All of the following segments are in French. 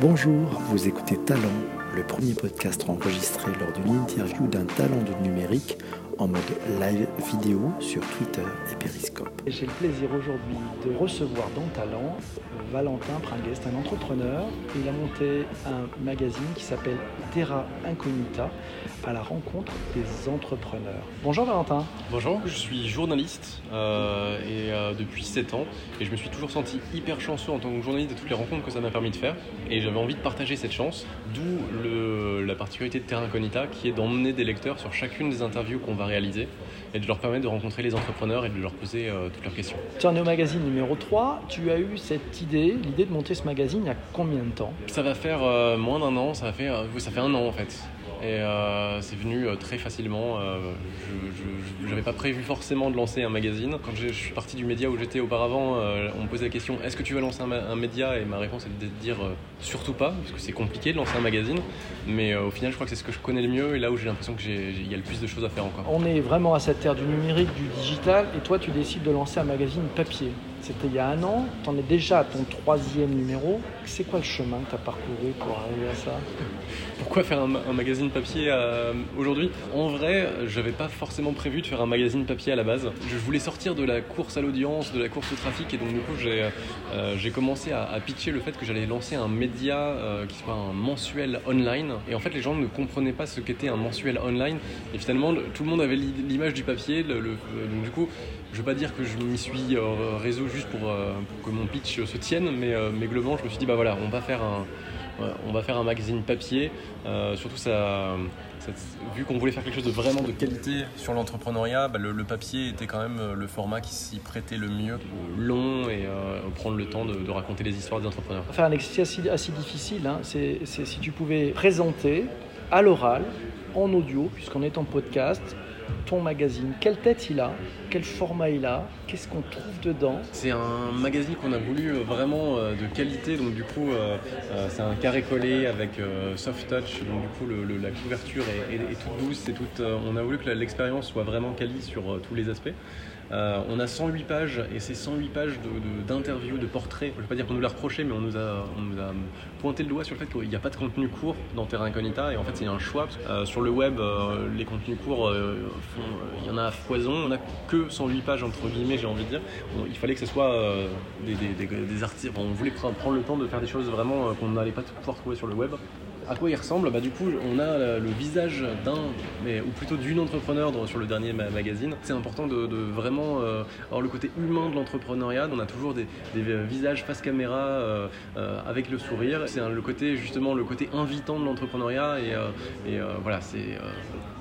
Bonjour, vous écoutez Talent, le premier podcast enregistré lors d'une interview d'un talent du numérique en mode live vidéo sur Twitter et Periscope. J'ai le plaisir aujourd'hui de recevoir dans Talent Valentin Pringuest, un entrepreneur. Il a monté un magazine qui s'appelle Terra Incognita à la rencontre des entrepreneurs. Bonjour Valentin. Bonjour, je suis journaliste euh, et euh, depuis 7 ans et je me suis toujours senti hyper chanceux en tant que journaliste de toutes les rencontres que ça m'a permis de faire et j'avais envie de partager cette chance, d'où la particularité de Terra Incognita qui est d'emmener des lecteurs sur chacune des interviews qu'on va réaliser et de leur permettre de rencontrer les entrepreneurs et de leur poser euh, toutes leurs questions. Tu en es au magazine numéro 3, tu as eu cette idée, l'idée de monter ce magazine il y a combien de temps? Ça va faire moins d'un an, ça, va faire, ça fait un an en fait. Et euh, c'est venu euh, très facilement. Euh, je n'avais pas prévu forcément de lancer un magazine. Quand je, suis parti du média où j'étais auparavant, on me posait la question est-ce que tu vas lancer un, média? Et ma réponse était de dire surtout pas, parce que c'est compliqué de lancer un magazine. Mais au final, je crois que c'est ce que je connais le mieux et là où j'ai l'impression qu'il y a le plus de choses à faire encore. On est vraiment à cette terre du numérique, du digital, et toi, tu décides de lancer un magazine papier. C'était il y a un an, tu en es déjà à ton troisième numéro. C'est quoi le chemin que tu as parcouru pour arriver à ça? Pourquoi faire un, magazine papier euh, aujourd'hui? En vrai, je n'avais pas forcément prévu de faire un magazine papier à la base. Je voulais sortir de la course à l'audience, de la course au trafic, et donc du coup j'ai euh, commencé à, pitcher le fait que j'allais lancer un média euh, qui soit un mensuel online. Et en fait, les gens ne comprenaient pas ce qu'était un mensuel online. Et finalement, tout le monde avait l'image du papier. donc du coup, je ne veux pas dire que je m'y suis réseau juste euh, pour, que mon pitch se tienne, mais, euh, mais, globalement, je me suis dit, bah voilà, on va faire un, on va faire un magazine papier. Euh, surtout, ça, vu qu'on voulait faire quelque chose de vraiment de qualité sur l'entrepreneuriat, bah, le, papier était quand même le format qui s'y prêtait le mieux, long et prendre le temps de, raconter les histoires des entrepreneurs. Faire un exercice assez, assez difficile, hein, c'est si tu pouvais présenter à l'oral, en audio, puisqu'on est en podcast, ton magazine Quelle tête il a Quel format il a Qu'est-ce qu'on trouve dedans C'est un magazine qu'on a voulu euh, vraiment euh, de qualité, donc du coup euh, c'est un carré collé avec soft touch, donc du coup la couverture est, toute douce, toute, on a voulu que l'expérience soit vraiment quali sur tous les aspects. On a 108 pages et ces 108 pages d'interviews, de, portraits. Je ne vais pas dire qu'on nous l'a reproché, mais on nous, a, pointé le doigt sur le fait qu'il n'y a pas de contenu court dans Terra Incognita. Et en fait, c'est un choix. Sur le web, les contenus courts, il y en a à foison. On n'a que 108 pages, entre guillemets, j'ai envie de dire. il fallait que ce soit des, articles. on voulait prendre le temps de faire des choses vraiment qu'on n'allait pas pouvoir trouver sur le web à quoi il ressemble bah, Du coup, on a le visage d'un, ou plutôt d'une entrepreneur sur le dernier magazine. C'est important de, vraiment euh, avoir le côté humain de l'entrepreneuriat. On a toujours des, visages face caméra euh, euh, avec le sourire. C'est le côté, justement, le côté invitant de l'entrepreneuriat. Et, voilà, c'est.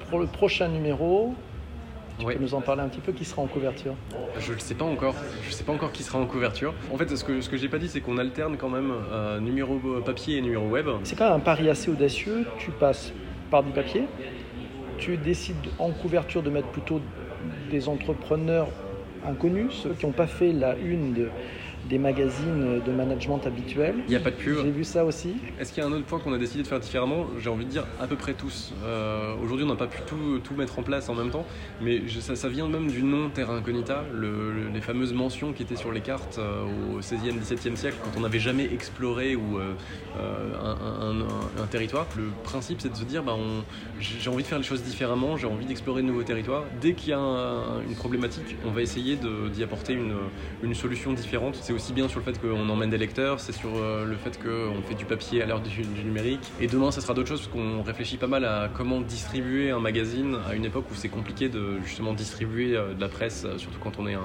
Pour le prochain numéro, tu peux nous en parler un petit peu qui sera en couverture Je ne sais pas encore. Je sais pas encore qui sera en couverture. En fait, ce que, ce que j'ai pas dit, c'est qu'on alterne quand même euh, numéro papier et numéro web. C'est quand même un pari assez audacieux. Tu passes par du papier. Tu décides en couverture de mettre plutôt des entrepreneurs inconnus, ceux qui n'ont pas fait la une de, des magazines de management habituels. Il n'y a pas de pub. J'ai vu ça aussi. Est-ce qu'il y a un autre point qu'on a décidé de faire différemment? J'ai envie de dire à peu près tous. Euh, aujourd'hui, on n'a pas pu tout, tout, mettre en place en même temps, mais ça, ça, vient même du nom Terra Incognita, les fameuses mentions qui étaient sur les cartes euh, au 16e, 17e siècle, quand on n'avait jamais exploré ou, euh, un, territoire. Le principe, c'est de se dire bah, j'ai envie de faire les choses différemment, j'ai envie d'explorer de nouveaux territoires. Dès qu'il y a une problématique, on va essayer d'y apporter une, une solution différente c'est aussi bien sur le fait qu'on emmène des lecteurs, c'est sur euh, le fait qu'on fait du papier à l'heure du, numérique. Et demain, ça sera d'autres choses parce qu'on réfléchit pas mal à comment distribuer un magazine à une époque où c'est compliqué de justement distribuer euh, de la presse, euh, surtout quand on est un,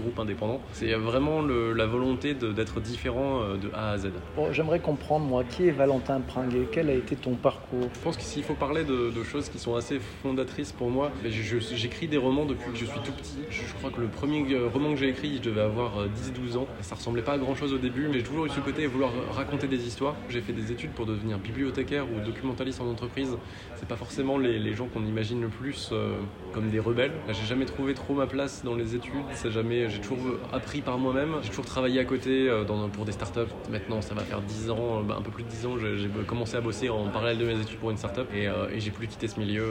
groupe indépendant. C'est vraiment la volonté d'être différent de A à Z. Bon, J'aimerais comprendre, moi, qui est Valentin Pringuet? Quel a été ton parcours? Je pense qu'il faut parler de, choses qui sont assez fondatrices pour moi, j'écris des romans depuis que je suis tout petit. Je, je crois que le premier roman que j'ai écrit, je devais avoir 10-12 ans. Ça ressemblait pas à grand chose au début, mais j'ai toujours eu ce côté vouloir raconter des histoires. J'ai fait des études pour devenir bibliothécaire ou documentaliste en entreprise. C'est pas forcément les, gens qu'on imagine le plus euh, comme des rebelles. J'ai jamais trouvé trop ma place dans les études. j'ai toujours appris par moi-même. J'ai toujours travaillé à côté euh, pour des startups. Maintenant, ça va faire 10 ans, euh, bah, un peu plus de 10 ans, j'ai commencé à bosser en parallèle de mes études pour une startup et, j'ai plus quitté ce milieu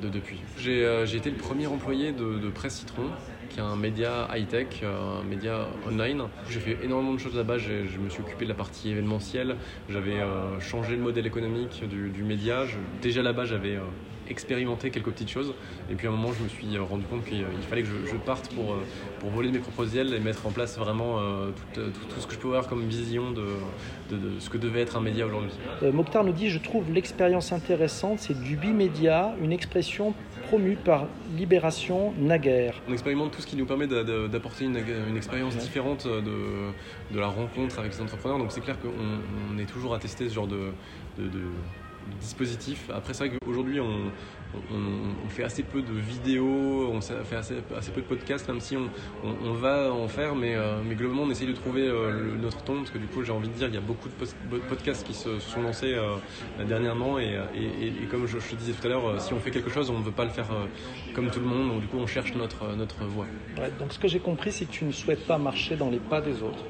de depuis. J'ai été le premier employé de, de Presse Citron qui un média high-tech, un média online. J'ai fait énormément de choses là-bas. Je me suis occupé de la partie événementielle. J'avais changé le modèle économique du, média. déjà là-bas, j'avais expérimenter quelques petites choses. Et puis à un moment, je me suis rendu compte qu'il fallait que je, parte pour, pour voler mes propres ailes et mettre en place vraiment euh, tout, tout, ce que je peux avoir comme vision de, de, ce que devait être un média aujourd'hui. Euh, Mokhtar nous dit Je trouve l'expérience intéressante, c'est du bimédia, une expression promue par Libération naguère. On expérimente tout ce qui nous permet d'apporter une, une, expérience différente de, de, la rencontre avec les entrepreneurs. Donc c'est clair qu'on est toujours à tester ce genre de, de dispositif. Après, c'est vrai qu'aujourd'hui, on, on, fait assez peu de vidéos, on fait assez, assez peu de podcasts, même si on, on va en faire, mais, euh, mais, globalement, on essaye de trouver euh, notre ton, parce que du coup, j'ai envie de dire, il y a beaucoup de podcasts qui se, sont lancés euh, dernièrement, et, et, comme je, te disais tout à l'heure, si on fait quelque chose, on ne veut pas le faire comme tout le monde, donc du coup, on cherche notre, notre voie. donc, ce que j'ai compris, c'est que tu ne souhaites pas marcher dans les pas des autres.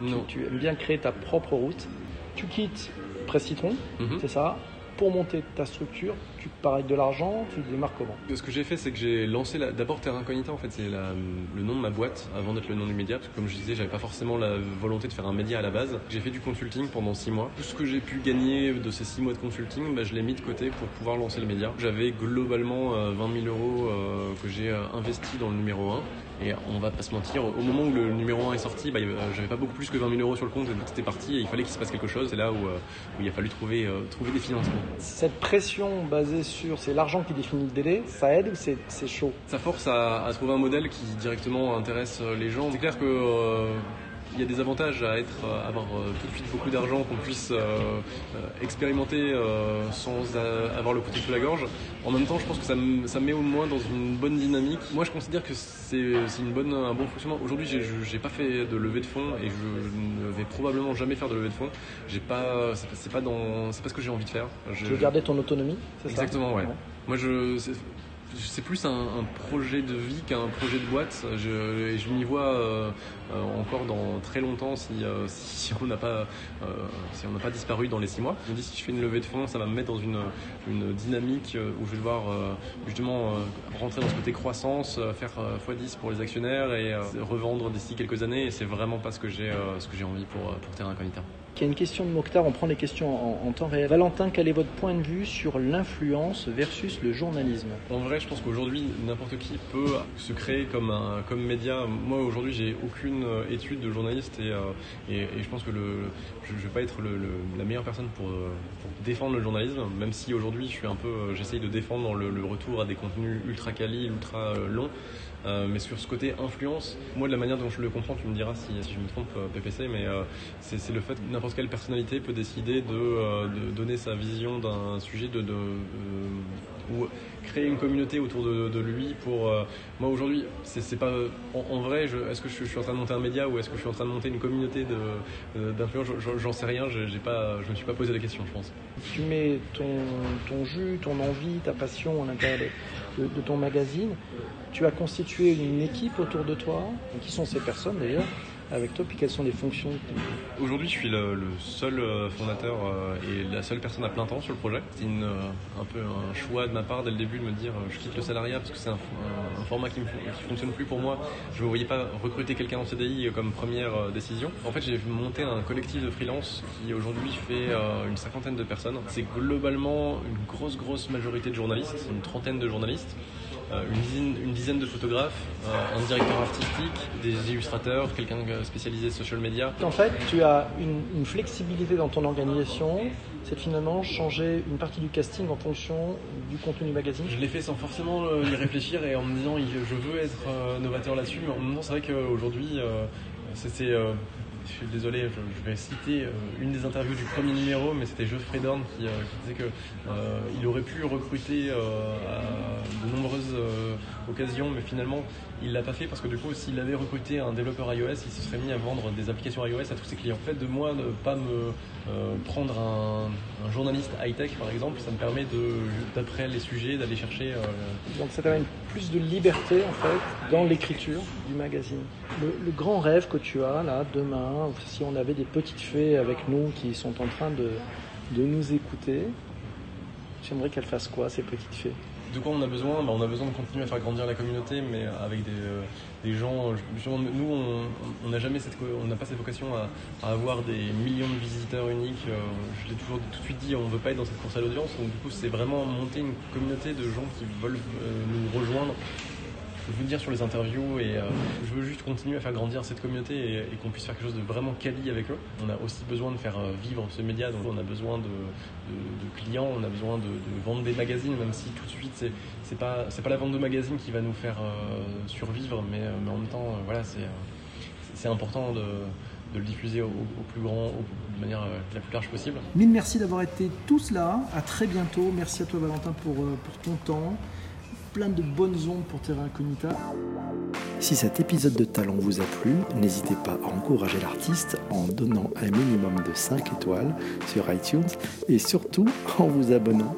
Non. Tu, aimes bien créer ta propre route. Tu quittes Presse Citron, mhm. c'est ça pour monter ta structure, tu parais de l'argent, tu démarres comment? Ce que j'ai fait, c'est que j'ai lancé d'abord Terra Incognita, en fait, c'est le nom de ma boîte avant d'être le nom du média, parce que comme je disais, j'avais pas forcément la volonté de faire un média à la base. J'ai fait du consulting pendant six mois. Tout ce que j'ai pu gagner de ces six mois de consulting, bah, je l'ai mis de côté pour pouvoir lancer le média. J'avais globalement 20 euh, 000 euros euh, que j'ai euh, investi dans le numéro 1. Et on va pas se mentir, au moment où le numéro 1 est sorti, bah, j'avais pas beaucoup plus que 20 000 euros sur le compte, c'était parti et il fallait qu'il se passe quelque chose. C'est là où, où, il a fallu trouver, trouver des financements. Cette pression basée sur c'est l'argent qui définit le délai, ça aide ou c'est chaud? Ça force à, trouver un modèle qui directement intéresse les gens. C'est clair que euh, il y a des avantages à être, avoir euh, tout de suite beaucoup d'argent qu'on puisse euh, expérimenter sans avoir le couteau sous la gorge. En même temps, je pense que ça, me, ça met au moins dans une bonne dynamique. Moi, je considère que c'est une bonne, un bon fonctionnement. Aujourd'hui, j'ai pas fait de levée de fonds et je ne vais probablement jamais faire de levée de fonds. J'ai pas, c'est pas dans, c'est pas ce que j'ai envie de faire. Je, tu veux garder ton autonomie, c'est ça? Exactement, ouais. Moi, je, c'est plus un, projet de vie qu'un projet de boîte. Je, je m'y vois euh, euh, encore dans très longtemps si, euh, si, on n'a pas, disparu dans les six mois. Je me dis si je fais une levée de fonds, ça va me mettre dans une, dynamique où je vais devoir justement rentrer dans ce côté croissance, faire x10 pour les actionnaires et revendre d'ici quelques années. Et c'est vraiment pas ce que j'ai envie pour, pour Terra Incognita. Y a une question de Mokhtar, on prend les questions en, temps réel. Valentin, quel est votre point de vue sur l'influence versus le journalisme? En vrai, je pense qu'aujourd'hui, n'importe qui peut se créer comme, un, comme média. Moi, aujourd'hui, j'ai aucune euh, étude de journaliste et, euh, et, je pense que le, je ne vais pas être le, la meilleure personne pour, euh, pour, défendre le journalisme, même si aujourd'hui, je suis un peu, j'essaye de défendre le, le, retour à des contenus ultra quali, ultra longs. Euh, mais sur ce côté influence, moi de la manière dont je le comprends, tu me diras si, je me trompe, euh, PPC, mais euh, c'est le fait que n'importe quelle personnalité peut décider de, de donner sa vision d'un sujet, de, de ou créer une communauté autour de, lui pour moi aujourd'hui c'est pas en, vrai est-ce que je, suis en train de monter un média ou est-ce que je suis en train de monter une communauté d'influence? J'en sais rien j'ai pas je me suis pas posé la question je pense tu mets ton, jus ton envie ta passion à l'intérieur de, ton magazine. Tu as constitué une équipe autour de toi. Qui sont ces personnes d'ailleurs avec toi, puis quelles sont les fonctions Aujourd'hui, je suis le, seul euh, fondateur euh, et la seule personne à plein temps sur le projet. C'est euh, un peu un choix de ma part dès le début de me dire je quitte le salariat parce que c'est un, format qui ne fonctionne plus pour moi. Je ne voyais pas recruter quelqu'un en CDI comme première décision. En fait, j'ai monté un collectif de freelance qui aujourd'hui fait une cinquantaine de personnes. C'est globalement une grosse, grosse majorité de journalistes, une trentaine de journalistes. Euh, une dizaine, de photographes, euh, un directeur artistique, des illustrateurs, quelqu'un spécialisé social media. En fait, tu as une, flexibilité dans ton organisation, c'est finalement changer une partie du casting en fonction du contenu du magazine. Je l'ai fait sans forcément euh, y réfléchir et en me disant je veux être novateur là-dessus, mais en même temps c'est vrai qu'aujourd'hui c'est je suis désolé, je, vais citer euh, une des interviews du premier numéro, mais c'était Geoffrey Dorn qui, euh, disait qu'il euh, aurait pu recruter à mais finalement il l'a pas fait parce que du coup, s'il avait recruté un développeur iOS, il se serait mis à vendre des applications iOS à tous ses clients. En fait, de moi ne pas me prendre un, journaliste high-tech par exemple, ça me permet de, d'après les sujets, d'aller chercher. Donc ça t'amène plus de liberté en fait dans l'écriture du magazine. le grand rêve que tu as là demain si on avait des petites fées avec nous qui sont en train de, de nous écouter, j'aimerais qu'elles fassent quoi, ces petites fées? De quoi on a besoin bah, On a besoin de continuer à faire grandir la communauté, mais avec des, des gens. nous, on n'a jamais cette, on n'a pas cette vocation à, avoir des millions de visiteurs uniques. je l'ai toujours tout de suite dit, on ne veut pas être dans cette course à l'audience. Donc du coup, c'est vraiment monter une communauté de gens qui veulent nous rejoindre je veux dire sur les interviews et euh, je veux juste continuer à faire grandir cette communauté et, qu'on puisse faire quelque chose de vraiment quali avec eux. On a aussi besoin de faire euh, vivre ce média, donc on a besoin de, clients, on a besoin de, vendre des magazines, même si tout de suite c'est, pas la vente de magazines qui va nous faire euh, survivre, mais, en même temps voilà c'est important de, le diffuser au, plus grand, de manière la plus large possible. Mille merci d'avoir été tous là. À très bientôt. Merci à toi Valentin pour ton temps plein de bonnes ondes pour Terra Incognita. Si cet épisode de Talent vous a plu, n'hésitez pas à encourager l'artiste en donnant un minimum de 5 étoiles sur iTunes et surtout en vous abonnant